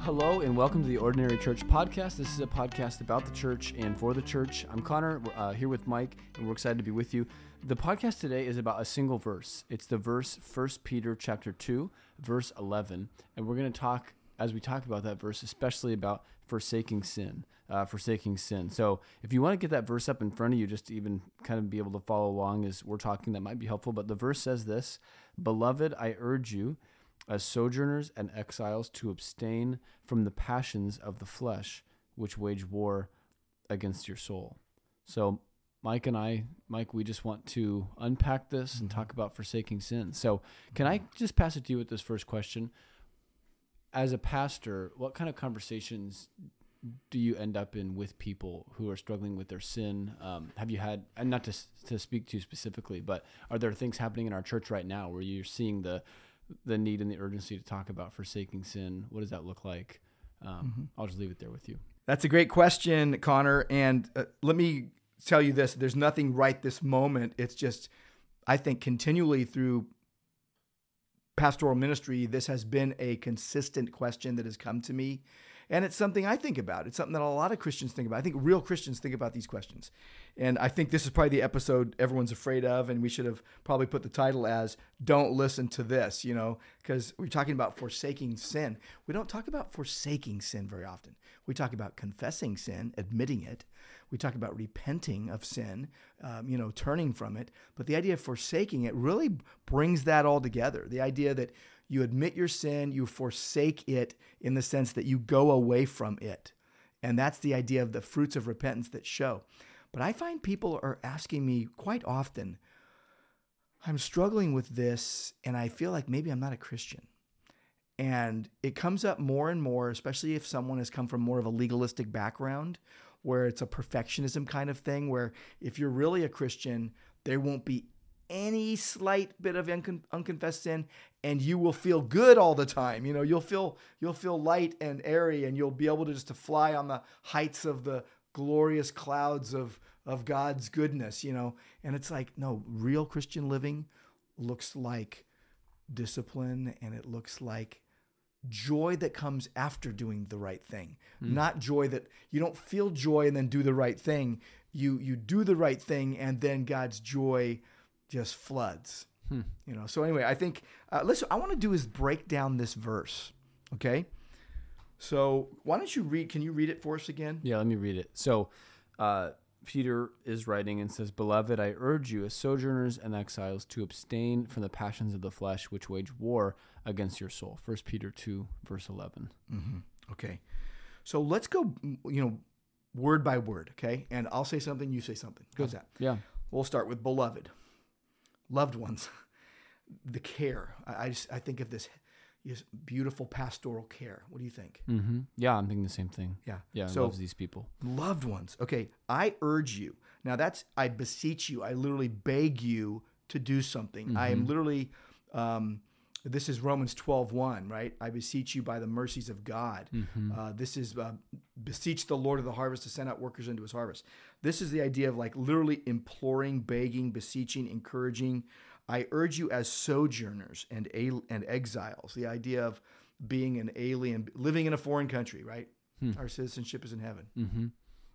Hello and welcome to the Ordinary Church Podcast. This is a podcast about the church and for the church. I'm Connor, uh, here with Mike, and we're excited to be with you. The podcast today is about a single verse. It's the verse 1 Peter chapter 2, verse 11, and we're going to talk as we talk about that verse, especially about forsaking sin, uh, forsaking sin. So if you want to get that verse up in front of you, just to even kind of be able to follow along as we're talking, that might be helpful. But the verse says this, "Beloved, I urge you." as sojourners and exiles to abstain from the passions of the flesh which wage war against your soul. So, Mike and I, Mike, we just want to unpack this and talk about forsaking sin. So, can I just pass it to you with this first question? As a pastor, what kind of conversations do you end up in with people who are struggling with their sin? Um, have you had, and not to, to speak to specifically, but are there things happening in our church right now where you're seeing the the need and the urgency to talk about forsaking sin. What does that look like? Um, mm-hmm. I'll just leave it there with you. That's a great question, Connor. And uh, let me tell you this there's nothing right this moment. It's just, I think, continually through pastoral ministry, this has been a consistent question that has come to me. And it's something I think about. It's something that a lot of Christians think about. I think real Christians think about these questions. And I think this is probably the episode everyone's afraid of. And we should have probably put the title as Don't Listen to This, you know, because we're talking about forsaking sin. We don't talk about forsaking sin very often. We talk about confessing sin, admitting it. We talk about repenting of sin, um, you know, turning from it. But the idea of forsaking it really brings that all together. The idea that you admit your sin, you forsake it in the sense that you go away from it. And that's the idea of the fruits of repentance that show. But I find people are asking me quite often, I'm struggling with this, and I feel like maybe I'm not a Christian. And it comes up more and more, especially if someone has come from more of a legalistic background, where it's a perfectionism kind of thing, where if you're really a Christian, there won't be any slight bit of uncon- unconfessed sin and you will feel good all the time you know you'll feel you'll feel light and airy and you'll be able to just to fly on the heights of the glorious clouds of of God's goodness, you know. And it's like, no, real Christian living looks like discipline and it looks like joy that comes after doing the right thing. Mm. Not joy that you don't feel joy and then do the right thing. You you do the right thing and then God's joy just floods. Hmm. You know. So anyway, I think uh, listen. I want to do is break down this verse. Okay. So why don't you read? Can you read it for us again? Yeah, let me read it. So, uh, Peter is writing and says, Beloved, I urge you, as sojourners and exiles, to abstain from the passions of the flesh which wage war against your soul. 1 Peter 2, verse 11. Mm-hmm. Okay. So let's go, you know, word by word, okay? And I'll say something, you say something. How's that? Yeah. We'll start with beloved, loved ones, the care. I, I just I think of this is beautiful pastoral care. What do you think? Mm-hmm. Yeah, I'm thinking the same thing. Yeah, yeah. So loves these people, loved ones. Okay, I urge you. Now that's I beseech you. I literally beg you to do something. Mm-hmm. I am literally. Um, this is Romans 12, 1, right? I beseech you by the mercies of God. Mm-hmm. Uh, this is uh, beseech the Lord of the harvest to send out workers into his harvest. This is the idea of like literally imploring, begging, beseeching, encouraging. I urge you as sojourners and, and exiles, the idea of being an alien, living in a foreign country, right? Hmm. Our citizenship is in heaven. Mm-hmm.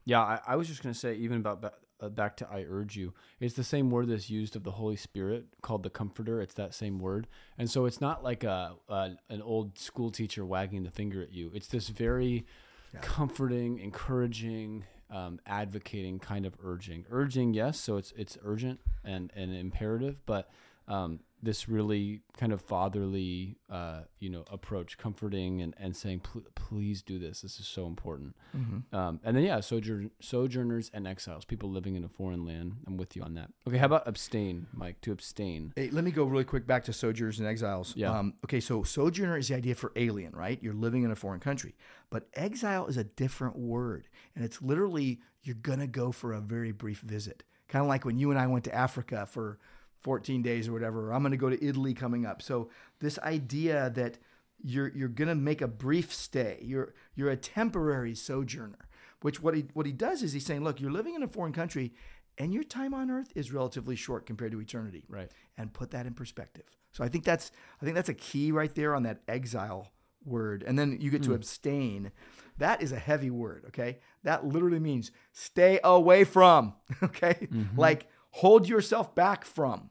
Yeah, I, I, was just going to say, even about uh, back to I urge you, it's the same word that's used of the Holy Spirit called the Comforter. It's that same word. And so it's not like a, a an old school teacher wagging the finger at you. It's this very yeah. comforting, encouraging, um, advocating kind of urging. Urging, yes, so it's it's urgent and, and imperative, but um, this really kind of fatherly, uh, you know, approach, comforting and, and saying, please do this. This is so important. Mm-hmm. Um, and then, yeah, sojourn- sojourners and exiles, people living in a foreign land. I'm with you on that. Okay, how about abstain, Mike? To abstain. Hey, let me go really quick back to sojourners and exiles. Yeah. Um, okay, so sojourner is the idea for alien, right? You're living in a foreign country. But exile is a different word. And it's literally, you're going to go for a very brief visit. Kind of like when you and I went to Africa for 14 days or whatever. Or I'm going to go to Italy coming up. So this idea that you're you're going to make a brief stay. You're you're a temporary sojourner. Which what he what he does is he's saying, look, you're living in a foreign country, and your time on earth is relatively short compared to eternity. Right. And put that in perspective. So I think that's I think that's a key right there on that exile word. And then you get to hmm. abstain. That is a heavy word, okay? That literally means stay away from, okay? Mm-hmm. Like hold yourself back from.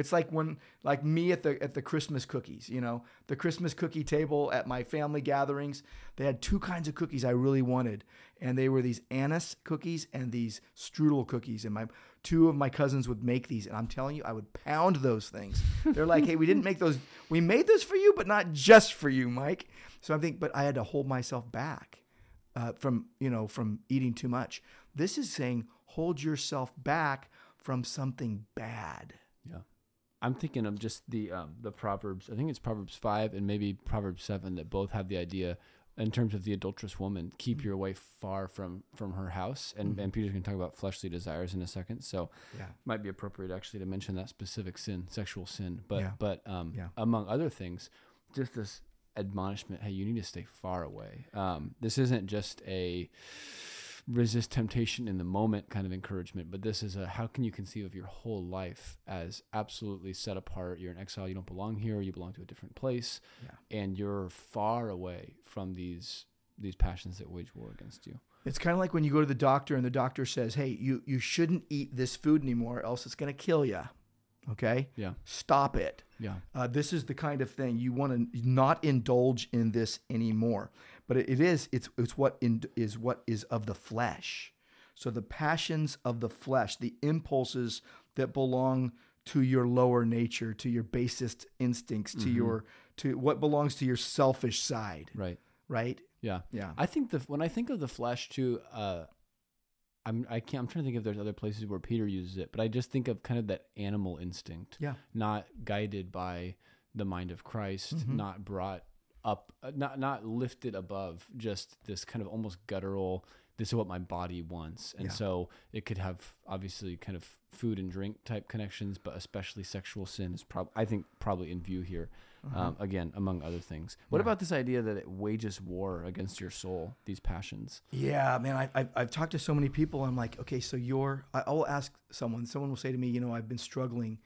It's like when, like me at the at the Christmas cookies, you know, the Christmas cookie table at my family gatherings. They had two kinds of cookies I really wanted, and they were these anise cookies and these strudel cookies. And my two of my cousins would make these, and I'm telling you, I would pound those things. They're like, "Hey, we didn't make those. We made those for you, but not just for you, Mike." So I think, but I had to hold myself back uh, from you know from eating too much. This is saying hold yourself back from something bad. Yeah. I'm thinking of just the um, the proverbs. I think it's Proverbs five and maybe Proverbs seven that both have the idea in terms of the adulterous woman. Keep your wife far from from her house, and and Peter's going to talk about fleshly desires in a second. So Yeah. might be appropriate actually to mention that specific sin, sexual sin. But Yeah. but um, Yeah. among other things, just this admonishment: Hey, you need to stay far away. Um, this isn't just a resist temptation in the moment kind of encouragement, but this is a how can you conceive of your whole life as absolutely set apart? You're in exile, you don't belong here, you belong to a different place, Yeah. and you're far away from these these passions that wage war against you. It's kind of like when you go to the doctor and the doctor says, "Hey, you you shouldn't eat this food anymore, else it's going to kill you." Okay, Yeah, stop it. yeah, Uh, this is the kind of thing you want to not indulge in this anymore. But it, it is it's it's what in, is what is of the flesh. So the passions of the flesh, the impulses that belong to your lower nature, to your basest instincts, to your to what belongs to your selfish side, right, right? yeah. Yeah. I think the when I think of the flesh too, uh, I'm I can't I'm trying to think if there's other places where Peter uses it, but I just think of kind of that animal instinct. Yeah. not guided by the mind of Christ, Mm-hmm. not brought up, not not lifted above just this kind of almost guttural. This is what my body wants, and Yeah. so it could have obviously kind of food and drink type connections, but especially sexual sin is probably I think probably in view here. Um, again, among other things. What. Yeah. about this idea that it wages war against your soul? These passions. Yeah, man, I, I've, I've talked to so many people. I'm like, okay, so you're, I, I will ask someone, someone will say to me, you know, I've been struggling.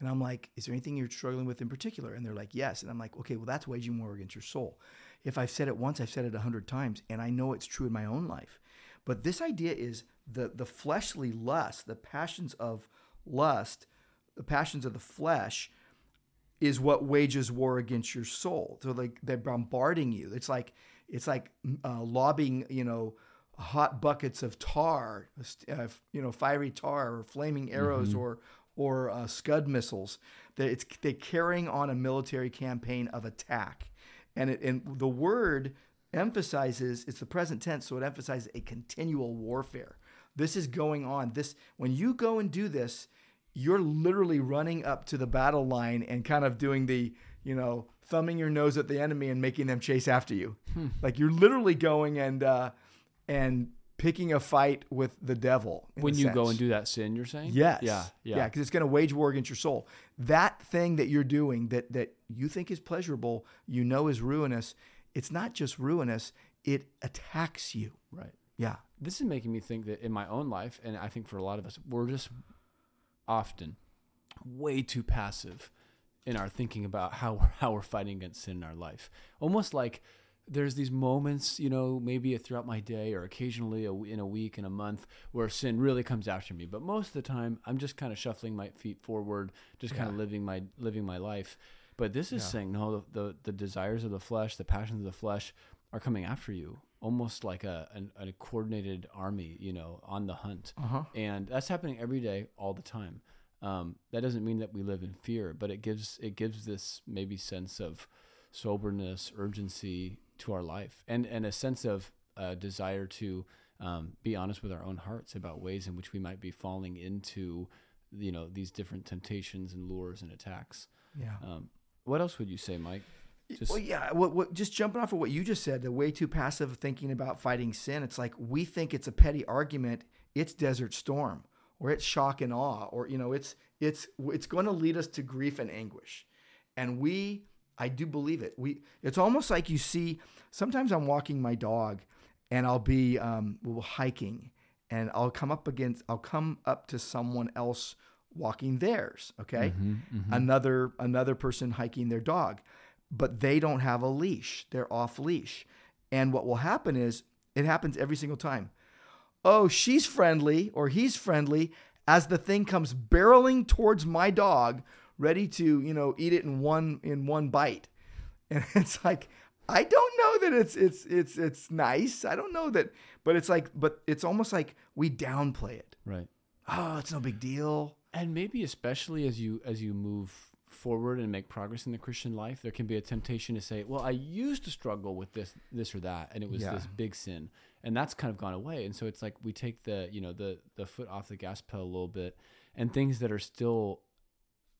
And I'm like, is there anything you're struggling with in particular? And they're like, yes. And I'm like, okay, well, that's waging war against your soul. If I've said it once, I've said it a hundred times, and I know it's true in my own life. But this idea is the, the fleshly lust, the passions of lust, the passions of the flesh is what wages war against your soul. So like they're bombarding you. It's like it's like uh, lobbing, you know, hot buckets of tar, uh, you know, fiery tar or flaming arrows or or uh, scud missiles. That it's they're carrying on a military campaign of attack, and it and the word emphasizes it's the present tense, so it emphasizes a continual warfare. This is going on. This when you go and do this, you're literally running up to the battle line and kind of doing the, you know, thumbing your nose at the enemy and making them chase after you. Like you're literally going and uh, and picking a fight with the devil. When you go and do that sin, you're saying? Yes. Yeah. Yeah. Yeah, because it's going to wage war against your soul. That thing that you're doing that that you think is pleasurable, you know is ruinous. It's not just ruinous; it attacks you. Right. Yeah. This is making me think that in my own life, and I think for a lot of us, we're just often way too passive in our thinking about how we're, how we're fighting against sin in our life. Almost like there's these moments, you know, maybe throughout my day or occasionally a, in a week, in a month, where sin really comes after me. But most of the time, I'm just kind of shuffling my feet forward, just kind of living my living my life. But this is saying no, the, the the desires of the flesh, the passions of the flesh, are coming after you, almost like a an, a coordinated army, you know, on the hunt. Uh-huh. And that's happening every day, all the time. Um, that doesn't mean that we live in fear, but it gives it gives this maybe sense of soberness, urgency to our life, and and a sense of uh, desire to um, be honest with our own hearts about ways in which we might be falling into, you know, these different temptations and lures and attacks. Yeah. Um, what else would you say, Mike? Just, well, yeah. What, what, just jumping off of what you just said, the way too passive thinking about fighting sin. It's like we think it's a petty argument. It's Desert Storm, or it's shock and awe, or you know, it's it's it's going to lead us to grief and anguish. And we, I do believe it. We, it's almost like you see. Sometimes I'm walking my dog, and I'll be um, hiking, and I'll come up against I'll come up to someone else walking theirs, okay? Mm-hmm, Another another person hiking their dog, but they don't have a leash. They're off leash. And what will happen is it happens every single time. Oh, she's friendly or he's friendly as the thing comes barreling towards my dog, ready to, you know, eat it in one in one bite. And it's like I don't know that it's it's it's it's nice. I don't know that, but it's like, but it's almost like we downplay it. Right. Oh, it's no big deal. And maybe especially as you as you move forward and make progress in the Christian life, there can be a temptation to say, "Well, I used to struggle with this this or that, and it was Yeah. this big sin." And that's kind of gone away. And so it's like we take the, you know, the the foot off the gas pedal a little bit and things that are still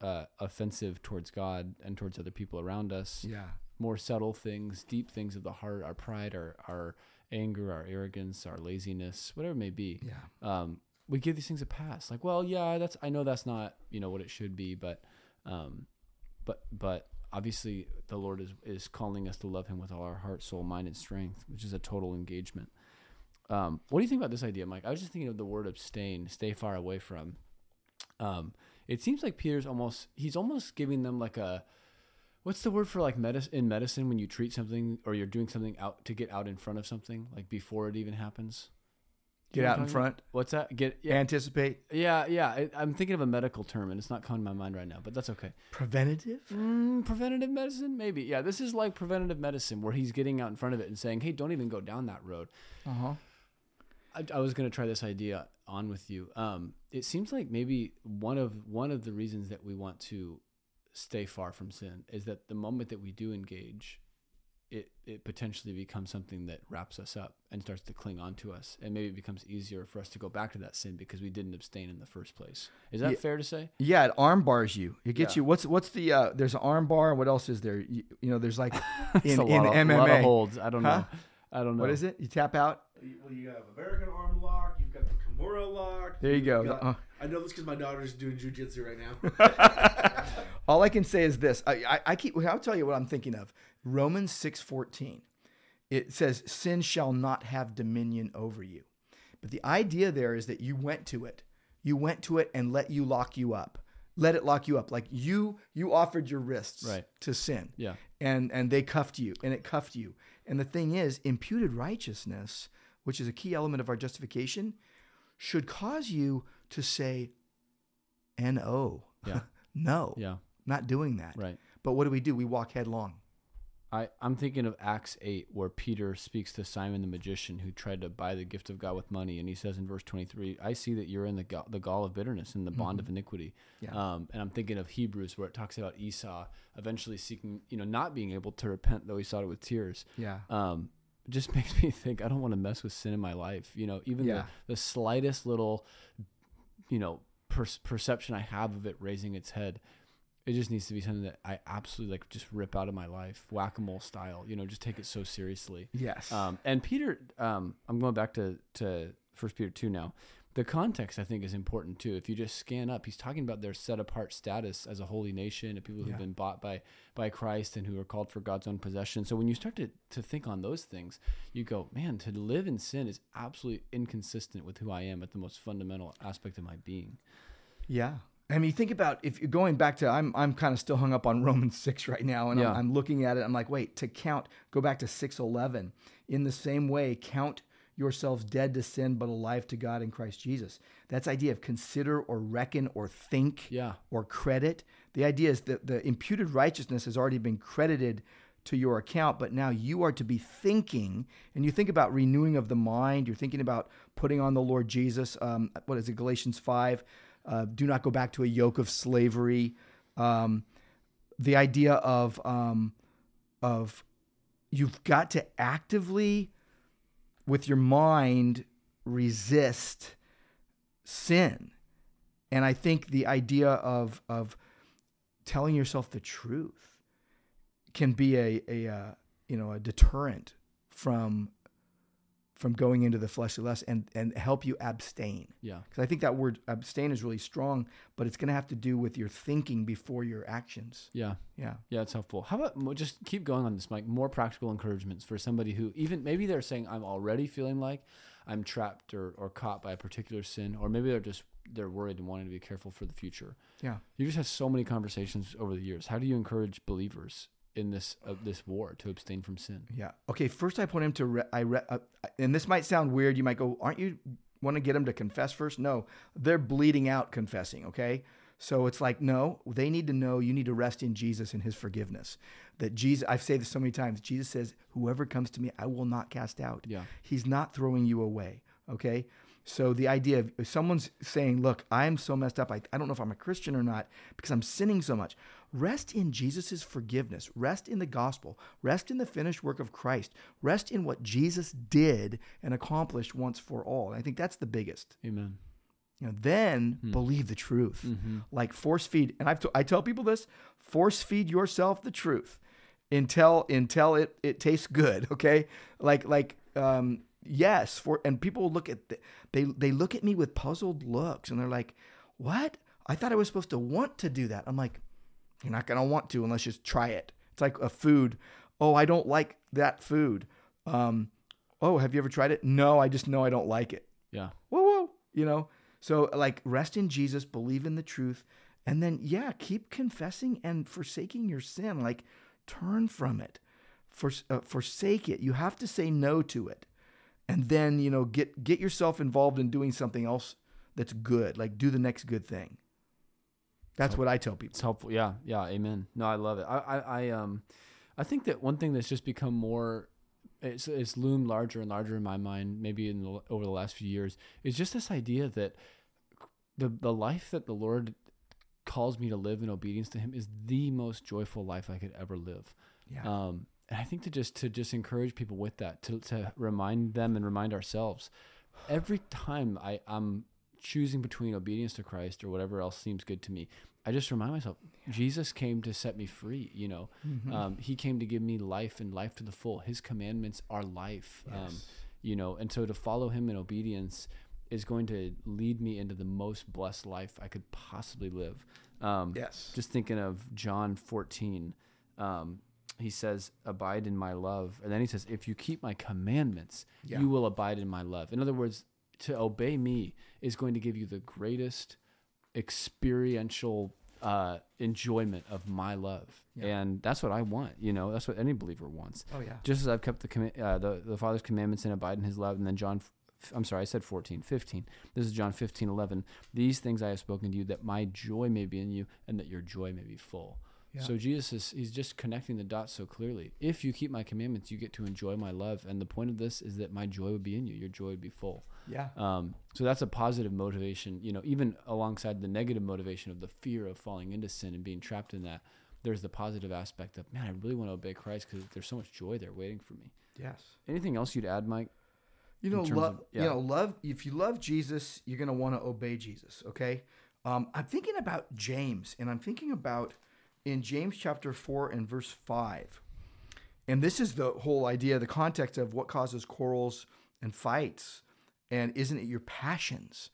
uh, offensive towards God and towards other people around us, Yeah. more subtle things, deep things of the heart, our pride, our our anger, our arrogance, our laziness, whatever it may be Yeah. um, we give these things a pass. Like, well, yeah, that's I know that's not you know what it should be, but um, but but obviously the Lord is is calling us to love Him with all our heart, soul, mind, and strength, which is a total engagement. Um, what do you think about this idea, Mike? I was just thinking of the word abstain, stay far away from. Um, it seems like Peter's almost he's almost giving them like a what's the word for like medicine in medicine when you treat something or you're doing something out to get out in front of something like before it even happens. Get out in front. What's that? Get yeah, Anticipate. yeah, yeah. I, I'm thinking of a medical term, and it's not coming to my mind right now, but that's okay. Preventative. Mm, preventative medicine, maybe. Yeah, this is like preventative medicine, where he's getting out in front of it and saying, "Hey, don't even go down that road." Uh huh. I, I was gonna try this idea on with you. Um, it seems like maybe one of one of the reasons that we want to stay far from sin is that the moment that we do engage, it it potentially becomes something that wraps us up and starts to cling on to us, and maybe it becomes easier for us to go back to that sin because we didn't abstain in the first place. Is that Yeah. fair to say? Yeah, it arm bars you. It gets Yeah. you. What's what's the? Uh, there's an arm bar. What else is there? You, you know, there's like in, a in lot of, MMA. lot of holds. I don't Huh? know. I don't know. What is it? You tap out. Well, you have American arm lock. You've got the Kimura lock. There you go. got- Uh, I know this because my daughter's doing jujitsu right now. all I can say is this. I, I, I keep. I'll tell you what I'm thinking of. Romans six fourteen. It says, "Sin shall not have dominion over you." But the idea there is that you went to it. You went to it and let you lock you up. Let it lock you up. Like you you offered your wrists Right. to sin. Yeah. and and they cuffed you and it cuffed you and the thing is imputed righteousness which is a key element of our justification should cause you to say no Yeah. no Yeah. not doing that Right. but what do we do we walk headlong I, I'm thinking of Acts 8, where Peter speaks to Simon the magician who tried to buy the gift of God with money. And he says in verse 23, I see that you're in the, ga- the gall of bitterness and the bond of iniquity. Yeah. Um, and I'm thinking of Hebrews, where it talks about Esau eventually seeking, you know, not being able to repent, though he sought it with tears. yeah um, just makes me think I don't want to mess with sin in my life. You know, even Yeah. the, the slightest little, you know, per- perception I have of it raising its head, it just needs to be something that I absolutely like just rip out of my life, whack a mole style. You know, just take it so seriously. yes Um, and Peter, um, I'm going back to to First Peter two now. The context I think is important too. If you just scan up, he's talking about their set apart status as a holy nation and people who've Yeah. been bought by by Christ and who are called for God's own possession. So when you start to to think on those things, you go, man, to live in sin is absolutely inconsistent with who I am at the most fundamental aspect of my being. Yeah. I mean, think about if you're going back to, I'm, I'm kind of still hung up on Romans 6 right now. And Yeah. I'm, I'm looking at it. I'm like, wait, to count, go back to 611. In the same way, count yourselves dead to sin, but alive to God in Christ Jesus. That's idea of consider or reckon or think Yeah. or credit. The idea is that the imputed righteousness has already been credited to your account, but now you are to be thinking, and you think about renewing of the mind. You're thinking about putting on the Lord Jesus. Um, what is it, Galatians 5? Uh, do not go back to a yoke of slavery. Um, the idea of um, of you've got to actively, with your mind, resist sin. And I think the idea of of telling yourself the truth can be a a uh, you know a deterrent from from going into the fleshly lust and and help you abstain. Yeah. Because I think that word abstain is really strong, but it's going to have to do with your thinking before your actions. Yeah. Yeah. Yeah, it's helpful. How about just keep going on this, Mike? More practical encouragements for somebody who even maybe they're saying, I'm already feeling like I'm trapped or, or caught by a particular sin, or maybe they're just they're worried and wanting to be careful for the future. Yeah. You just had so many conversations over the years. How do you encourage believers in this uh, this war to abstain from sin? Yeah. Okay. First, I point him to. Re- I re- uh, and this might sound weird. You might go, "Aren't you want to get them to confess first? No, they're bleeding out confessing. Okay. So it's like, no, they need to know you need to rest in Jesus and his forgiveness. That Jesus, I've said this so many times, Jesus says, whoever comes to me, I will not cast out. Yeah. He's not throwing you away. Okay. So the idea of if someone's saying, look, I'm so messed up, I, I don't know if I'm a Christian or not because I'm sinning so much. Rest in Jesus' forgiveness. Rest in the gospel. Rest in the finished work of Christ. Rest in what Jesus did and accomplished once for all. And I think that's the biggest. Amen. You know, then Hmm. believe the truth. Mm-hmm. Like force feed, and I've t- I tell people this: force feed yourself the truth until until it it tastes good. Okay, like like um, yes, for and people look at the, they they look at me with puzzled looks, and they're like, "What? I thought I was supposed to want to do that." I'm like, "You're not gonna want to unless you just try it." It's like a food. Oh, I don't like that food. Um, oh, have you ever tried it? No, I just know I don't like it Yeah. whoa, whoa, you know. So like rest in Jesus, believe in the truth, and then yeah, keep confessing and forsaking your sin. Like turn from it, for, uh, forsake it. You have to say no to it, and then you know get get yourself involved in doing something else that's good. Like do the next good thing. That's what I tell people. It's helpful. Yeah, yeah, amen. No, I love it. I, I, I um, I think that one thing that's just become more, it's, it's loomed larger and larger in my mind, maybe in the, over the last few years, is just this idea that the the life that the Lord calls me to live in obedience to Him is the most joyful life I could ever live. Yeah. Um, and I think to just to just encourage people with that, to to remind them and remind ourselves, every time I I'm choosing between obedience to Christ or whatever else seems good to me, I just remind myself, Jesus came to set me free. You know, Mm-hmm. um, He came to give me life and life to the full. His commandments are life. Um, you know, and so to follow Him in obedience is going to lead me into the most blessed life I could possibly live. Um, yes. just thinking of John 14, um, he says, Abide in my love. And then he says, If you keep my commandments, Yeah. you will abide in my love. In other words, to obey me is going to give you the greatest experiential uh, enjoyment of my love. Yeah. And that's what I want. You know, that's what any believer wants. oh yeah. Just as I've kept the, comma- uh, the, the Father's commandments and abide in his love. And then John, f- I'm sorry, I said 14, 15. This is John 15, 11. These things I have spoken to you that my joy may be in you and that your joy may be full. Yeah. So Jesus is he's just connecting the dots so clearly. If you keep my commandments, you get to enjoy my love. And the point of this is that my joy would be in you. Your joy would be full. Yeah. Um, so that's a positive motivation, you know, even alongside the negative motivation of the fear of falling into sin and being trapped in that. There's the positive aspect of, man, I really want to obey Christ because there's so much joy there waiting for me. Yes. Anything else you'd add, Mike? You know, love. of- yeah. You know, love. If you love Jesus, you're gonna want to obey Jesus. Okay. Um, I'm thinking about James, and I'm thinking about in James chapter four and verse five, and this is the whole idea, the context of what causes quarrels and fights, and isn't it your passions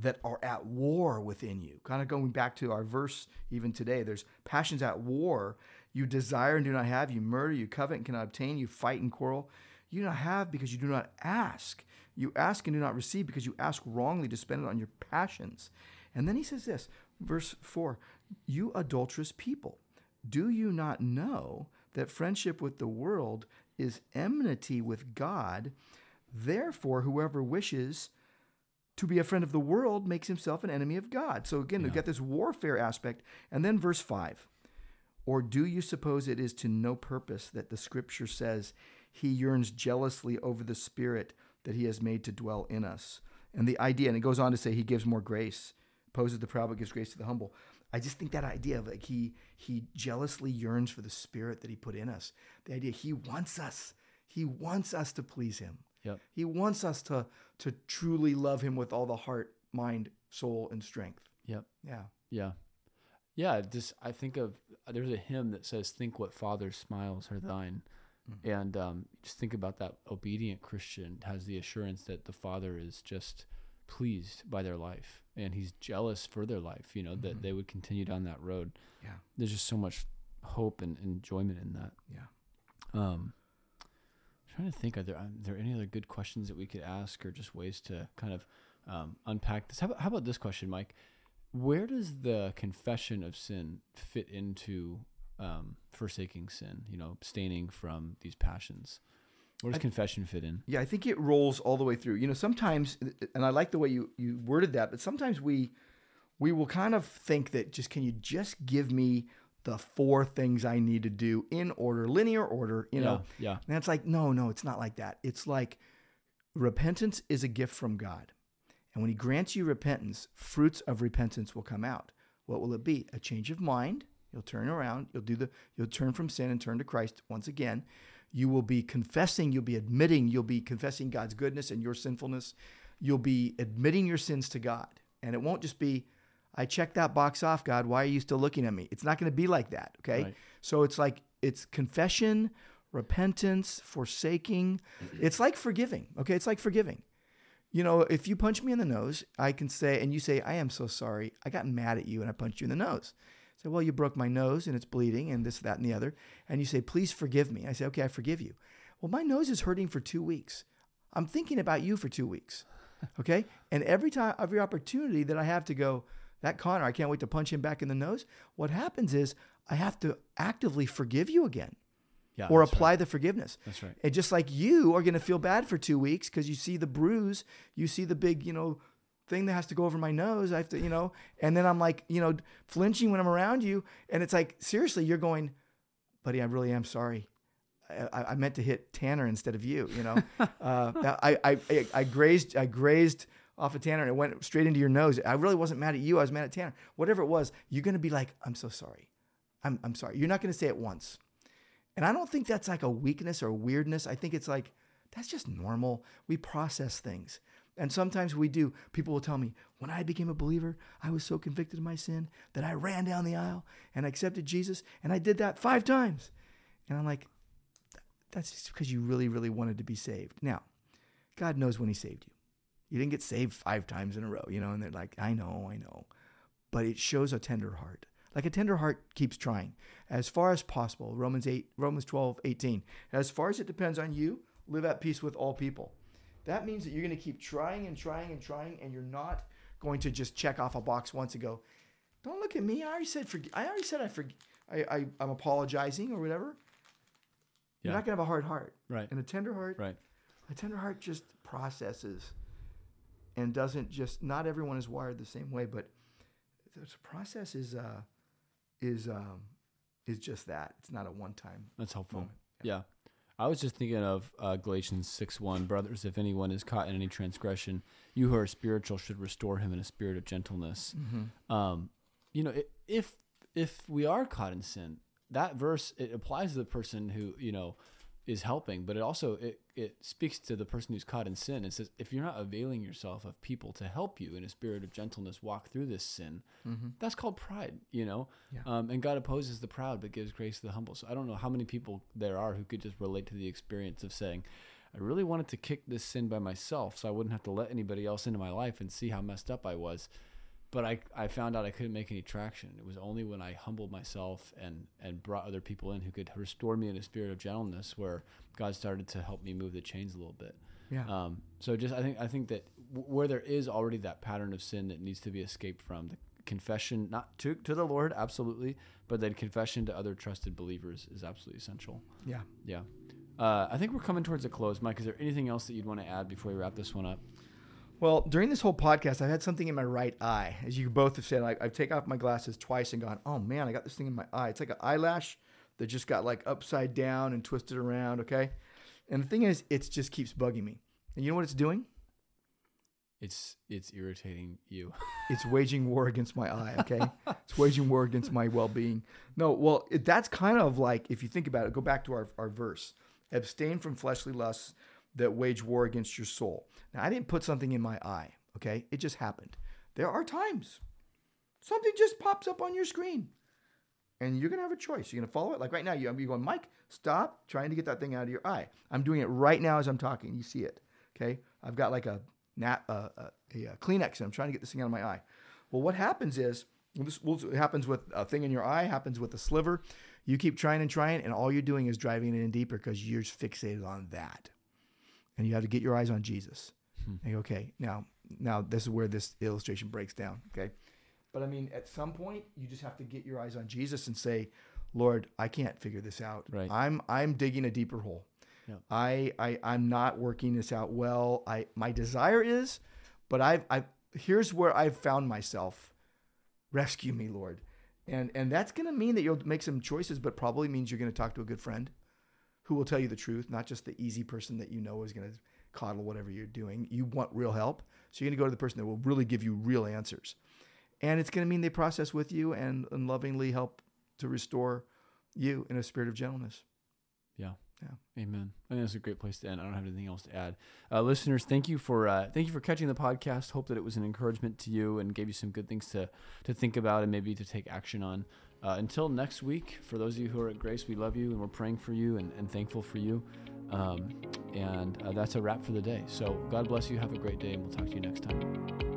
that are at war within you? Kind of going back to our verse even today. There's passions at war. You desire and do not have. You murder. You covet and cannot obtain. You fight and quarrel. You do not have because you do not ask. You ask and do not receive because you ask wrongly to spend it on your passions. And then he says this, verse 4 You adulterous people, do you not know that friendship with the world is enmity with God? Therefore, whoever wishes to be a friend of the world makes himself an enemy of God. So again, we Yeah. get this warfare aspect. And then verse 5 Or do you suppose it is to no purpose that the scripture says he yearns jealously over the spirit that he has made to dwell in us? And the idea, and it goes on to say he gives more grace, opposes the proud, but gives grace to the humble. I just think that idea of like he he jealously yearns for the spirit that he put in us. The idea he wants us. He wants us to please him. Yep. He wants us to to truly love him with all the heart, mind, soul, and strength. Yep. Yeah. Yeah. Yeah. Just, I think of, there's a hymn that says, Think what Father's smiles are thine. And um, just think about that obedient Christian has the assurance that the Father is just pleased by their life and he's jealous for their life, you know, that they would continue down that road. Yeah. There's just so much hope and enjoyment in that. Yeah. Um, I'm trying to think, are there are there any other good questions that we could ask, or just ways to kind of um, unpack this? How about, how about this question, Mike? Where does the confession of sin fit into um, forsaking sin? You know, abstaining from these passions. Where does I- confession fit in? Yeah, I think it rolls all the way through. You know, sometimes, and I like the way you you worded that, but sometimes we we will kind of think that just can you just give me the four things I need to do in order, linear order, you know? yeah, And it's like, no, no, it's not like that. It's like repentance is a gift from God. And when he grants you repentance, fruits of repentance will come out. What will it be? A change of mind. You'll turn around. You'll do the you'll turn from sin and turn to Christ once again. You will be confessing, you'll be admitting, you'll be confessing God's goodness and your sinfulness. You'll be admitting your sins to God. And it won't just be I checked that box off, God. Why are you still looking at me? It's not going to be like that, okay? Right. So it's like it's confession, repentance, forsaking. It's like forgiving, okay? It's like forgiving. You know, if you punch me in the nose, I can say, and you say, I am so sorry. I got mad at you and I punched you in the nose. Say, well, you broke my nose and it's bleeding and this, that, and the other. And you say, please forgive me. I say, okay, I forgive you. Well, my nose is hurting for two weeks. I'm thinking about you for two weeks. Okay. and every time, every opportunity that I have to go, that Connor, I can't wait to punch him back in the nose. What happens is I have to actively forgive you again yeah. or apply Right. the forgiveness. That's right. And just like you are going to feel bad for two weeks because you see the bruise, you see the big, you know, thing that has to go over my nose. I have to, you know, and then I'm like, you know, flinching when I'm around you. And it's like, seriously, you're going, buddy, I really am sorry. I, I meant to hit Tanner instead of you, you know. uh, I, I, I, I grazed, I grazed off of Tanner and it went straight into your nose. I really wasn't mad at you. I was mad at Tanner. Whatever it was, you're going to be like, I'm so sorry. I'm, I'm sorry. You're not going to say it once. And I don't think that's like a weakness or weirdness. I think it's like, that's just normal. We process things. And sometimes we do. People will tell me, when I became a believer, I was so convicted of my sin that I ran down the aisle and accepted Jesus. And I did that five times. And I'm like, that's just because you really, really wanted to be saved. Now, God knows when He saved you. You didn't get saved five times in a row, you know, and they're like, I know, I know. But it shows a tender heart. Like a tender heart keeps trying as far as possible. Romans 8, Romans 12, 18. As far as it depends on you, live at peace with all people. That means that you're going to keep trying and trying and trying, and you're not going to just check off a box once and go, "Don't look at me. I already said forg- I already said I forg- I, I I'm apologizing or whatever." You're not going to have a hard heart. Right. And a tender heart, Right. a tender heart just processes and doesn't just. Not everyone is wired the same way, but the process is uh is um is just that. It's not a one time That's helpful. moment. Yeah. I was just thinking of uh, Galatians 6 1. Brothers, if anyone is caught in any transgression, you who are spiritual should restore him in a spirit of gentleness. Mm-hmm. Um, you know, if if we are caught in sin, that verse it applies to the person who you know is helping, but it also it it speaks to the person who's caught in sin. It says if you're not availing yourself of people to help you in a spirit of gentleness walk through this sin, Mm-hmm. that's called pride. You know, Yeah. um, and God opposes the proud but gives grace to the humble. So I don't know how many people there are who could just relate to the experience of saying. I really wanted to kick this sin by myself so I wouldn't have to let anybody else into my life and see how messed up I was but I, I found out I couldn't make any traction. It was only when I humbled myself and, and brought other people in who could restore me in a spirit of gentleness where God started to help me move the chains a little bit. Yeah. Um, so just I think I think that w- where there is already that pattern of sin that needs to be escaped from, the confession not to to the Lord absolutely, but then confession to other trusted believers is absolutely essential. yeah. Yeah. Uh, I think we're coming towards a close, Mike. Is there anything else that you'd want to add before we wrap this one up? Well, during this whole podcast, I've had something in my right eye. As you both have said, I, I've taken off my glasses twice and gone, oh man, I got this thing in my eye. It's like an eyelash that just got like upside down and twisted around, okay? And the thing is, it just keeps bugging me. And you know what it's doing? It's it's irritating you. It's waging war against my eye, okay? it's waging war against my well being. No, well, it, that's kind of like, if you think about it, go back to our, our verse abstain from fleshly lusts that wage war against your soul. Now, I didn't put something in my eye, okay? It just happened. There are times something just pops up on your screen and you're going to have a choice. You're going to follow it. Like right now, you- you're going, Mike, stop trying to get that thing out of your eye. I'm doing it right now as I'm talking. You see it, okay? I've got like a, a, a, a Kleenex and I'm trying to get this thing out of my eye. Well, what happens is, this happens with a thing in your eye, happens with a sliver. You keep trying and trying, and all you're doing is driving it in deeper because you're fixated on that. And you have to get your eyes on Jesus. Hmm. Go, okay, now, now this is where this illustration breaks down. Okay. But I mean, at some point, you just have to get your eyes on Jesus and say, Lord, I can't figure this out. Right. I'm I'm digging a deeper hole. Yeah. I, I I'm not working this out well. I my desire is, but I've I here's where I've found myself. Rescue me, Lord. And and that's gonna mean that you'll make some choices, but probably means you're gonna talk to a good friend who will tell you the truth, not just the easy person that you know is gonna coddle whatever you're doing. You want real help. So you're gonna go to the person that will really give you real answers. And it's gonna mean they process with you and, and lovingly help to restore you in a spirit of gentleness. Yeah. Yeah. Amen. I think that's a great place to end. I don't have anything else to add. Uh, listeners, thank you for uh, thank you for catching the podcast. Hope that it was an encouragement to you and gave you some good things to to think about and maybe to take action on. Uh, until next week, for those of you who are at Grace, we love you and we're praying for you and, and thankful for you. Um, and uh, that's a wrap for the day. So God bless you. Have a great day, and we'll talk to you next time.